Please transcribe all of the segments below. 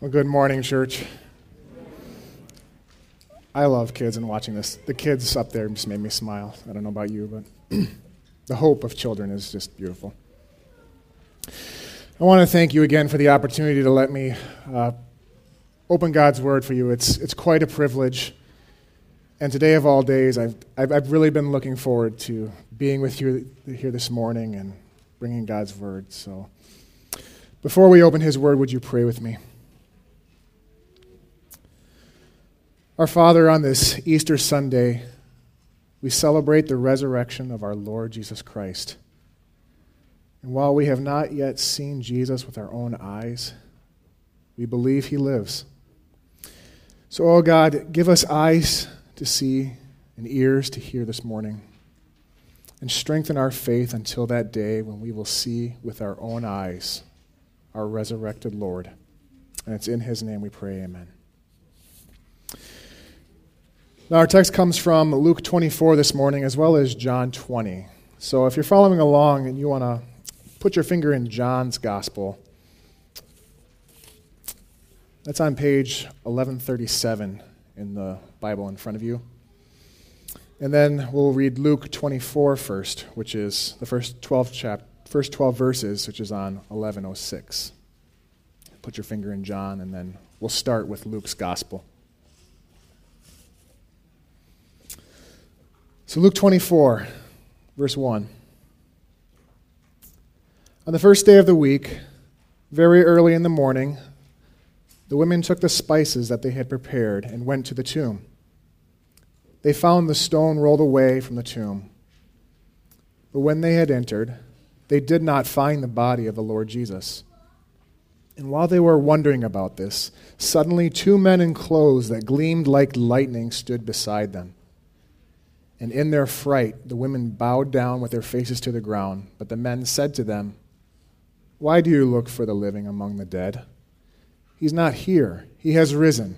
Well, good morning, church. I love kids and watching this. The kids up there just made me smile. I don't know about you, but the hope of children is just beautiful. I want to thank you again for the opportunity to let me uh, open God's Word for you. It's, it's quite a privilege. And today, of all days, I've, I've, I've really been looking forward to being with you here this morning and bringing God's Word. So, before we open His Word, would you pray with me? Our Father, on this Easter Sunday, we celebrate the resurrection of our Lord Jesus Christ. And while we have not yet seen Jesus with our own eyes, we believe he lives. So, oh God, give us eyes to see and ears to hear this morning. And strengthen our faith until that day when we will see with our own eyes our resurrected Lord. And it's in his name we pray, amen. Now, our text comes from Luke 24 this morning as well as John 20. So, if you're following along and you want to put your finger in John's gospel, that's on page 1137 in the Bible in front of you. And then we'll read Luke 24 first, which is the first 12 chap- first 12 verses, which is on 1106. Put your finger in John and then we'll start with Luke's gospel. So, Luke 24, verse 1. On the first day of the week, very early in the morning, the women took the spices that they had prepared and went to the tomb. They found the stone rolled away from the tomb. But when they had entered, they did not find the body of the Lord Jesus. And while they were wondering about this, suddenly two men in clothes that gleamed like lightning stood beside them. And in their fright, the women bowed down with their faces to the ground. But the men said to them, Why do you look for the living among the dead? He's not here, he has risen.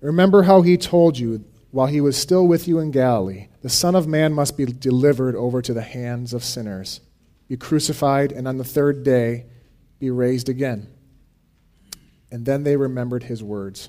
Remember how he told you while he was still with you in Galilee the Son of Man must be delivered over to the hands of sinners, be crucified, and on the third day be raised again. And then they remembered his words.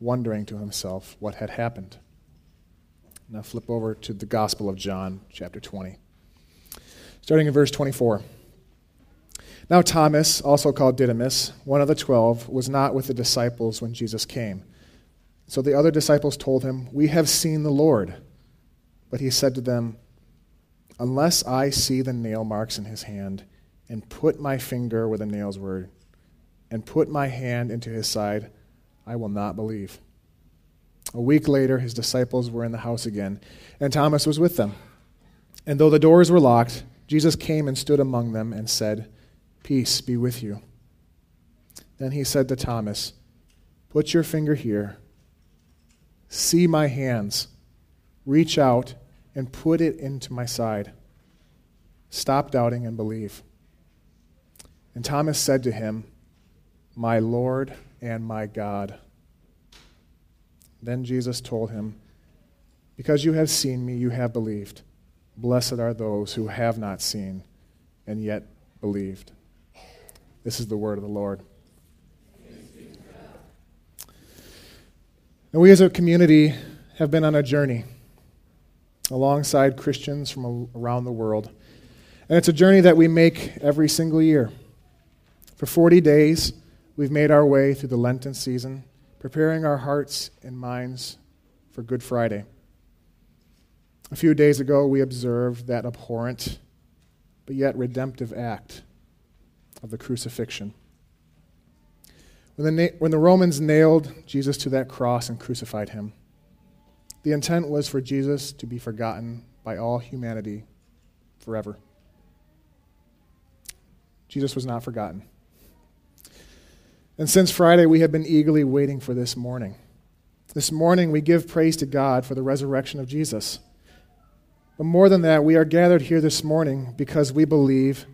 wondering to himself what had happened. Now flip over to the Gospel of John, chapter 20. Starting in verse 24. Now Thomas, also called Didymus, one of the twelve, was not with the disciples when Jesus came. So the other disciples told him, We have seen the Lord. But he said to them, Unless I see the nail marks in his hand, and put my finger where the nails were, and put my hand into his side, I will not believe. A week later, his disciples were in the house again, and Thomas was with them. And though the doors were locked, Jesus came and stood among them and said, Peace be with you. Then he said to Thomas, Put your finger here. See my hands. Reach out and put it into my side. Stop doubting and believe. And Thomas said to him, My Lord and my God. Then Jesus told him, Because you have seen me, you have believed. Blessed are those who have not seen and yet believed. This is the word of the Lord. And we as a community have been on a journey alongside Christians from around the world. And it's a journey that we make every single year. For 40 days, We've made our way through the Lenten season, preparing our hearts and minds for Good Friday. A few days ago, we observed that abhorrent but yet redemptive act of the crucifixion. When the, na- when the Romans nailed Jesus to that cross and crucified him, the intent was for Jesus to be forgotten by all humanity forever. Jesus was not forgotten. And since Friday, we have been eagerly waiting for this morning. This morning, we give praise to God for the resurrection of Jesus. But more than that, we are gathered here this morning because we believe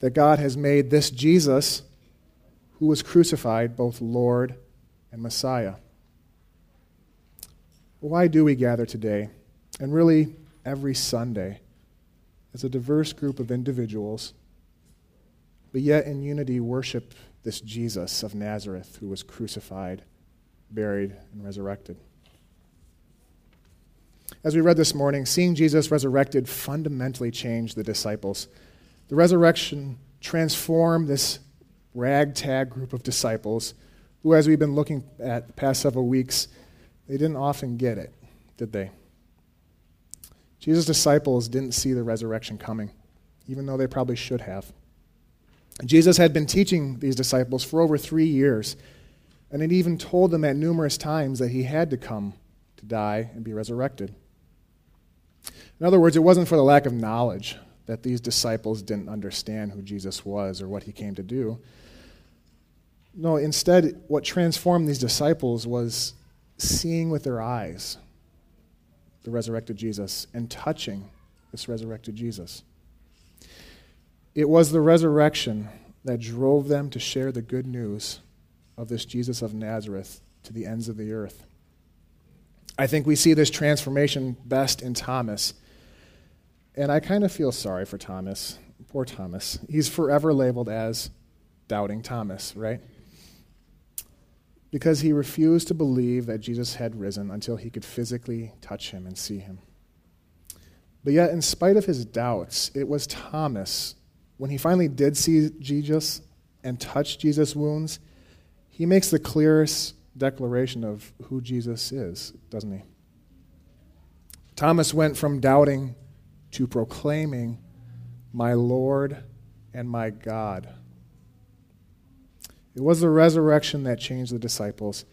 that God has made this Jesus, who was crucified, both Lord and Messiah. Why do we gather today, and really every Sunday, as a diverse group of individuals, but yet in unity worship this Jesus of Nazareth who was crucified, buried, and resurrected. As we read this morning, seeing Jesus resurrected fundamentally changed the disciples. The resurrection transformed this ragtag group of disciples who, as we've been looking at the past several weeks, they didn't often get it, did they? Jesus' disciples didn't see the resurrection coming, even though they probably should have. Jesus had been teaching these disciples for over three years, and had even told them at numerous times that he had to come to die and be resurrected. In other words, it wasn't for the lack of knowledge that these disciples didn't understand who Jesus was or what he came to do. No, instead, what transformed these disciples was seeing with their eyes the resurrected Jesus and touching this resurrected Jesus. It was the resurrection that drove them to share the good news of this Jesus of Nazareth to the ends of the earth. I think we see this transformation best in Thomas. And I kind of feel sorry for Thomas. Poor Thomas. He's forever labeled as doubting Thomas, right? Because he refused to believe that Jesus had risen until he could physically touch him and see him. But yet, in spite of his doubts, it was Thomas when he finally did see Jesus and touch Jesus' wounds, he makes the clearest declaration of who Jesus is, doesn't he? Thomas went from doubting to proclaiming, My Lord and my God. It was the resurrection that changed the disciples,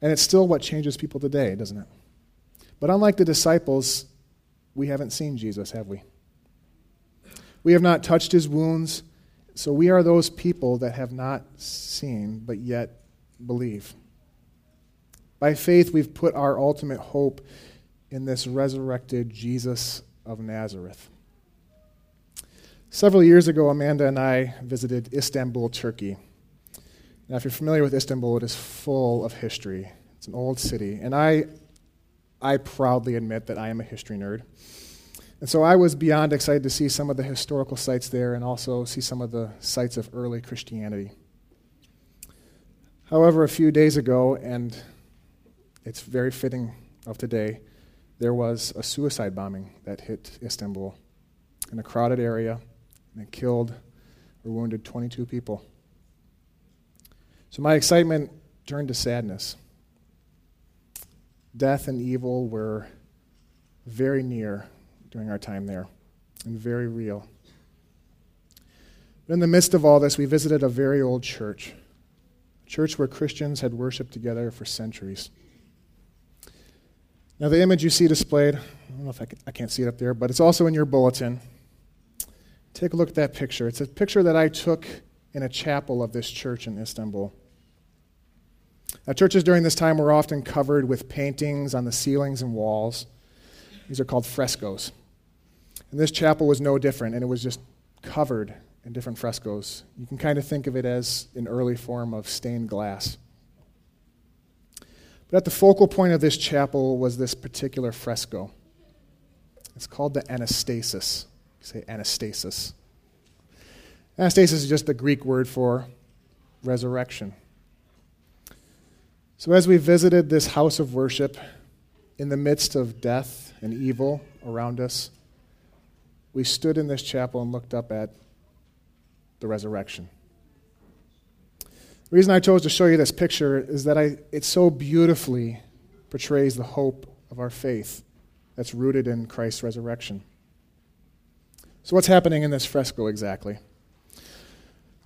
and it's still what changes people today, doesn't it? But unlike the disciples, we haven't seen Jesus, have we? We have not touched his wounds. So we are those people that have not seen, but yet believe. By faith, we've put our ultimate hope in this resurrected Jesus of Nazareth. Several years ago, Amanda and I visited Istanbul, Turkey. Now, if you're familiar with Istanbul, it is full of history. It's an old city. And I, I proudly admit that I am a history nerd. And so I was beyond excited to see some of the historical sites there and also see some of the sites of early Christianity. However, a few days ago, and it's very fitting of today, there was a suicide bombing that hit Istanbul in a crowded area and it killed or wounded 22 people. So my excitement turned to sadness. Death and evil were very near during our time there and very real. But in the midst of all this, we visited a very old church, a church where Christians had worshiped together for centuries. Now, the image you see displayed, I don't know if I, can, I can't see it up there, but it's also in your bulletin. Take a look at that picture. It's a picture that I took in a chapel of this church in Istanbul. Now, churches during this time were often covered with paintings on the ceilings and walls. These are called frescoes. And this chapel was no different, and it was just covered in different frescoes. You can kind of think of it as an early form of stained glass. But at the focal point of this chapel was this particular fresco. It's called the Anastasis. You say Anastasis. Anastasis is just the Greek word for resurrection. So as we visited this house of worship in the midst of death and evil around us, we stood in this chapel and looked up at the resurrection. The reason I chose to show you this picture is that I, it so beautifully portrays the hope of our faith that's rooted in Christ's resurrection. So, what's happening in this fresco exactly?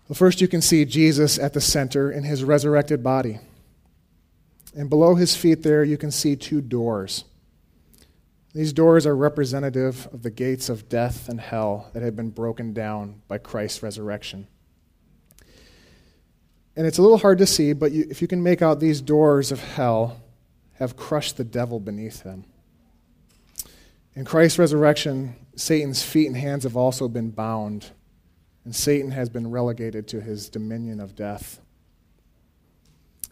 Well, first, you can see Jesus at the center in his resurrected body. And below his feet, there, you can see two doors. These doors are representative of the gates of death and hell that had been broken down by Christ's resurrection. And it's a little hard to see, but you, if you can make out these doors of hell have crushed the devil beneath them. In Christ's resurrection, Satan's feet and hands have also been bound, and Satan has been relegated to his dominion of death.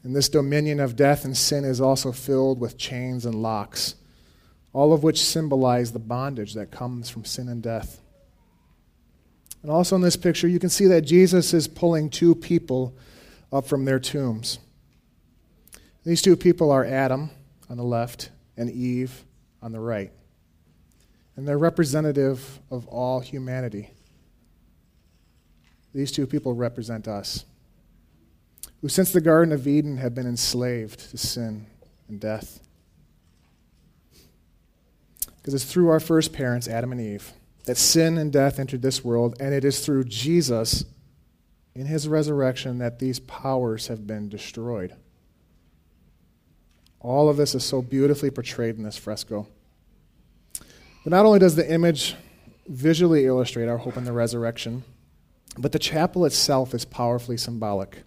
And this dominion of death and sin is also filled with chains and locks, all of which symbolize the bondage that comes from sin and death. And also in this picture, you can see that Jesus is pulling two people up from their tombs. These two people are Adam on the left and Eve on the right. And they're representative of all humanity. These two people represent us, who since the Garden of Eden have been enslaved to sin and death. Because it's through our first parents, Adam and Eve, that sin and death entered this world, and it is through Jesus in his resurrection that these powers have been destroyed. All of this is so beautifully portrayed in this fresco. But not only does the image visually illustrate our hope in the resurrection, but the chapel itself is powerfully symbolic.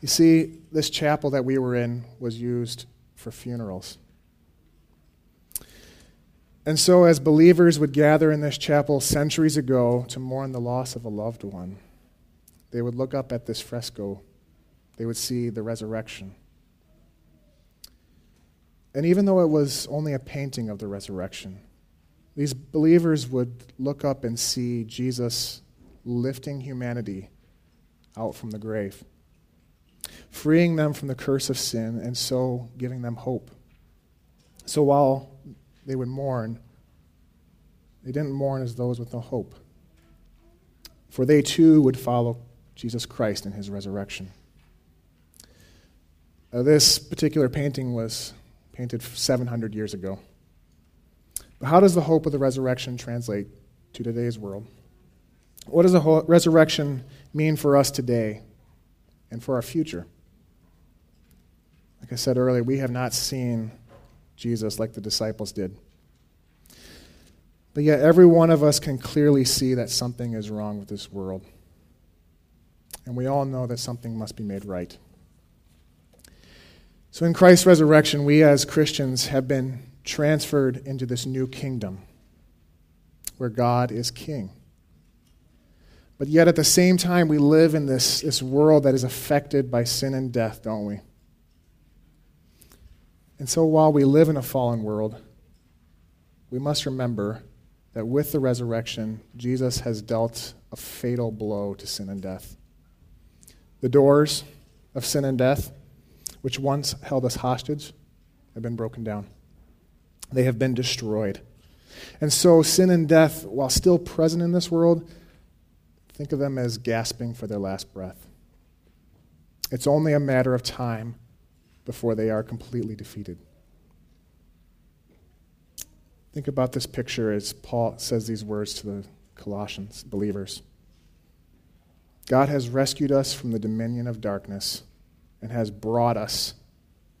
You see, this chapel that we were in was used for funerals. And so, as believers would gather in this chapel centuries ago to mourn the loss of a loved one, they would look up at this fresco. They would see the resurrection. And even though it was only a painting of the resurrection, these believers would look up and see Jesus lifting humanity out from the grave, freeing them from the curse of sin, and so giving them hope. So while they would mourn, they didn't mourn as those with no hope. For they too would follow Jesus Christ in his resurrection. Uh, this particular painting was painted 700 years ago. But how does the hope of the resurrection translate to today's world? What does the resurrection mean for us today and for our future? Like I said earlier, we have not seen Jesus like the disciples did. But yet, every one of us can clearly see that something is wrong with this world. And we all know that something must be made right. So, in Christ's resurrection, we as Christians have been transferred into this new kingdom where God is king. But yet, at the same time, we live in this, this world that is affected by sin and death, don't we? And so while we live in a fallen world, we must remember that with the resurrection, Jesus has dealt a fatal blow to sin and death. The doors of sin and death, which once held us hostage, have been broken down. They have been destroyed. And so, sin and death, while still present in this world, think of them as gasping for their last breath. It's only a matter of time before they are completely defeated. Think about this picture as Paul says these words to the Colossians believers. God has rescued us from the dominion of darkness and has brought us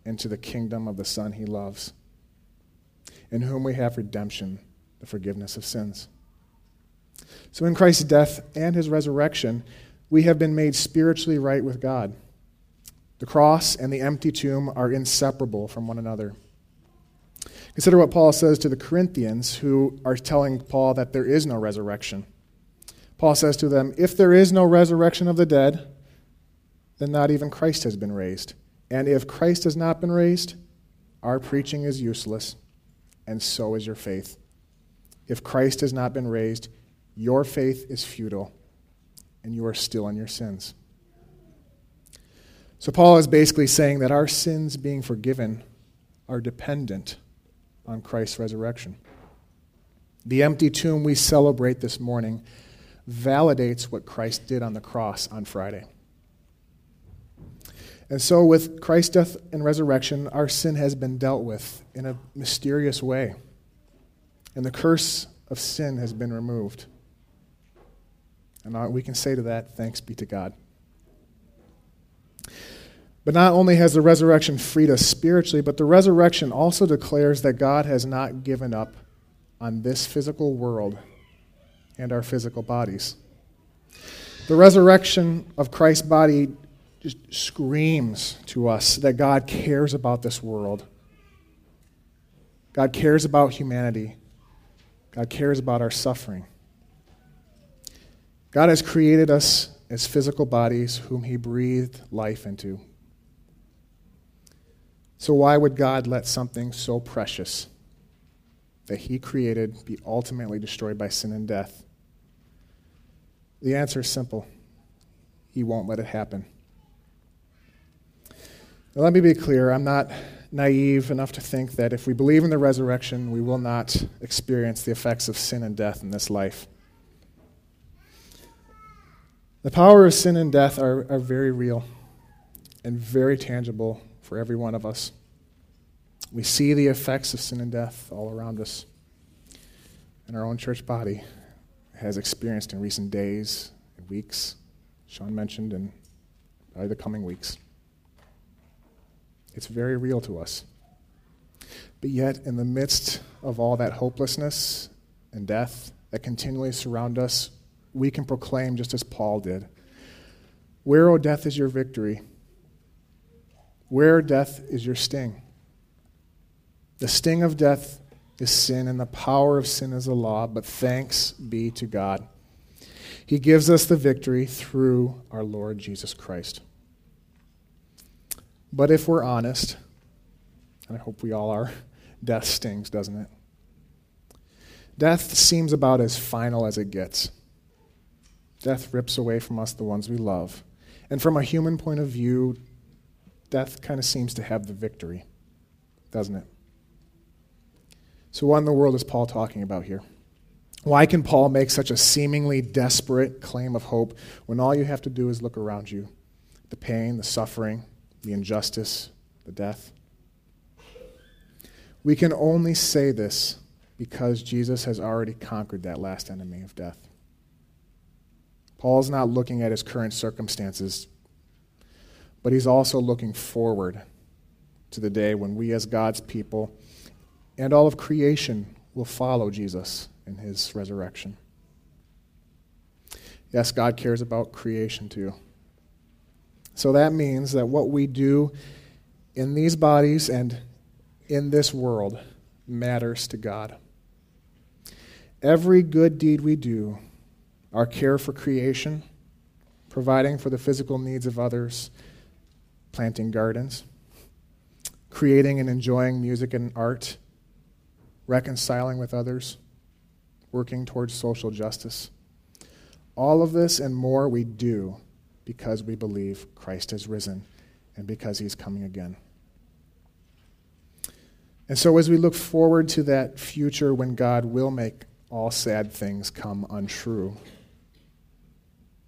into the kingdom of the Son he loves, in whom we have redemption, the forgiveness of sins. So, in Christ's death and his resurrection, we have been made spiritually right with God. The cross and the empty tomb are inseparable from one another. Consider what Paul says to the Corinthians who are telling Paul that there is no resurrection. Paul says to them, If there is no resurrection of the dead, then not even Christ has been raised. And if Christ has not been raised, our preaching is useless, and so is your faith. If Christ has not been raised, your faith is futile, and you are still in your sins. So, Paul is basically saying that our sins being forgiven are dependent on Christ's resurrection. The empty tomb we celebrate this morning validates what Christ did on the cross on Friday. And so, with Christ's death and resurrection, our sin has been dealt with in a mysterious way. And the curse of sin has been removed. And we can say to that, thanks be to God. But not only has the resurrection freed us spiritually, but the resurrection also declares that God has not given up on this physical world and our physical bodies. The resurrection of Christ's body just screams to us that God cares about this world. God cares about humanity. God cares about our suffering. God has created us as physical bodies whom He breathed life into. So, why would God let something so precious that He created be ultimately destroyed by sin and death? The answer is simple He won't let it happen. Now, let me be clear I'm not naive enough to think that if we believe in the resurrection, we will not experience the effects of sin and death in this life. The power of sin and death are, are very real and very tangible for every one of us. We see the effects of sin and death all around us. And our own church body has experienced in recent days and weeks, Sean mentioned, and by the coming weeks. It's very real to us. But yet, in the midst of all that hopelessness and death that continually surround us, we can proclaim just as Paul did Where, O death, is your victory? Where, death, is your sting? The sting of death is sin, and the power of sin is the law, but thanks be to God. He gives us the victory through our Lord Jesus Christ. But if we're honest, and I hope we all are, death stings, doesn't it? Death seems about as final as it gets. Death rips away from us the ones we love. And from a human point of view, death kind of seems to have the victory, doesn't it? So, what in the world is Paul talking about here? Why can Paul make such a seemingly desperate claim of hope when all you have to do is look around you? The pain, the suffering, the injustice, the death. We can only say this because Jesus has already conquered that last enemy of death. Paul's not looking at his current circumstances, but he's also looking forward to the day when we, as God's people, and all of creation will follow Jesus in his resurrection. Yes, God cares about creation too. So that means that what we do in these bodies and in this world matters to God. Every good deed we do, our care for creation, providing for the physical needs of others, planting gardens, creating and enjoying music and art, reconciling with others, working towards social justice. All of this and more we do because we believe Christ has risen and because he's coming again. And so, as we look forward to that future when God will make all sad things come untrue,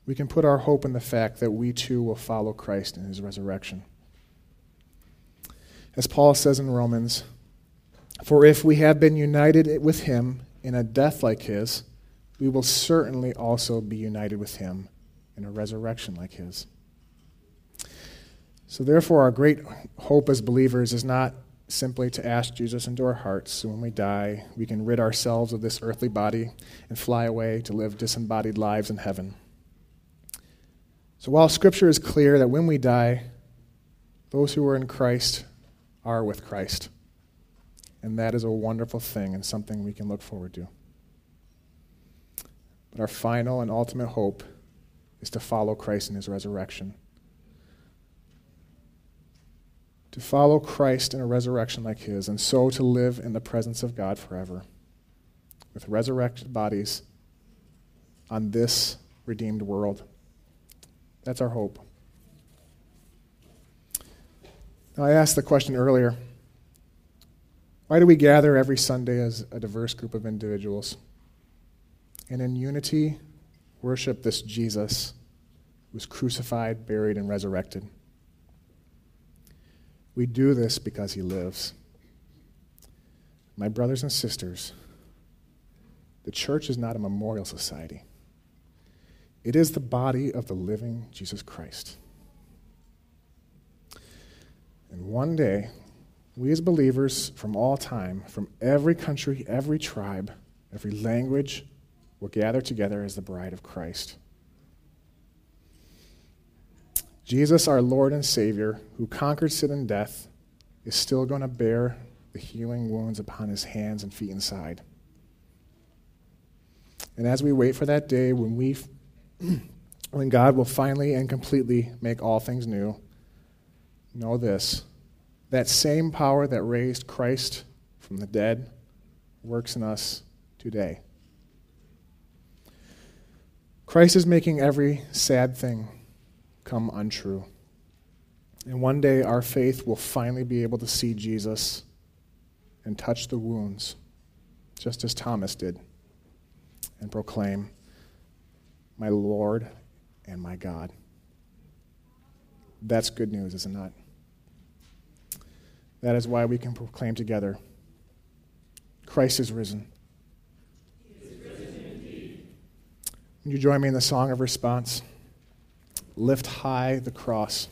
we can put our hope in the fact that we too will follow Christ in his resurrection. As Paul says in Romans, for if we have been united with him in a death like his, we will certainly also be united with him in a resurrection like his. So, therefore, our great hope as believers is not simply to ask Jesus into our hearts so when we die, we can rid ourselves of this earthly body and fly away to live disembodied lives in heaven. So, while Scripture is clear that when we die, those who are in Christ are with Christ. And that is a wonderful thing and something we can look forward to. But our final and ultimate hope is to follow Christ in his resurrection. To follow Christ in a resurrection like his, and so to live in the presence of God forever, with resurrected bodies on this redeemed world. That's our hope. Now, I asked the question earlier why do we gather every Sunday as a diverse group of individuals? And in unity, worship this Jesus who was crucified, buried, and resurrected. We do this because he lives. My brothers and sisters, the church is not a memorial society. It is the body of the living Jesus Christ. And one day, we as believers from all time, from every country, every tribe, every language, will gather together as the bride of Christ. Jesus, our Lord and Savior, who conquered sin and death, is still going to bear the healing wounds upon his hands and feet inside. And as we wait for that day when we when God will finally and completely make all things new, know this. That same power that raised Christ from the dead works in us today. Christ is making every sad thing come untrue. And one day our faith will finally be able to see Jesus and touch the wounds, just as Thomas did, and proclaim, My Lord and my God. That's good news, is it not? That is why we can proclaim together Christ is risen. Would you join me in the song of response? Lift high the cross.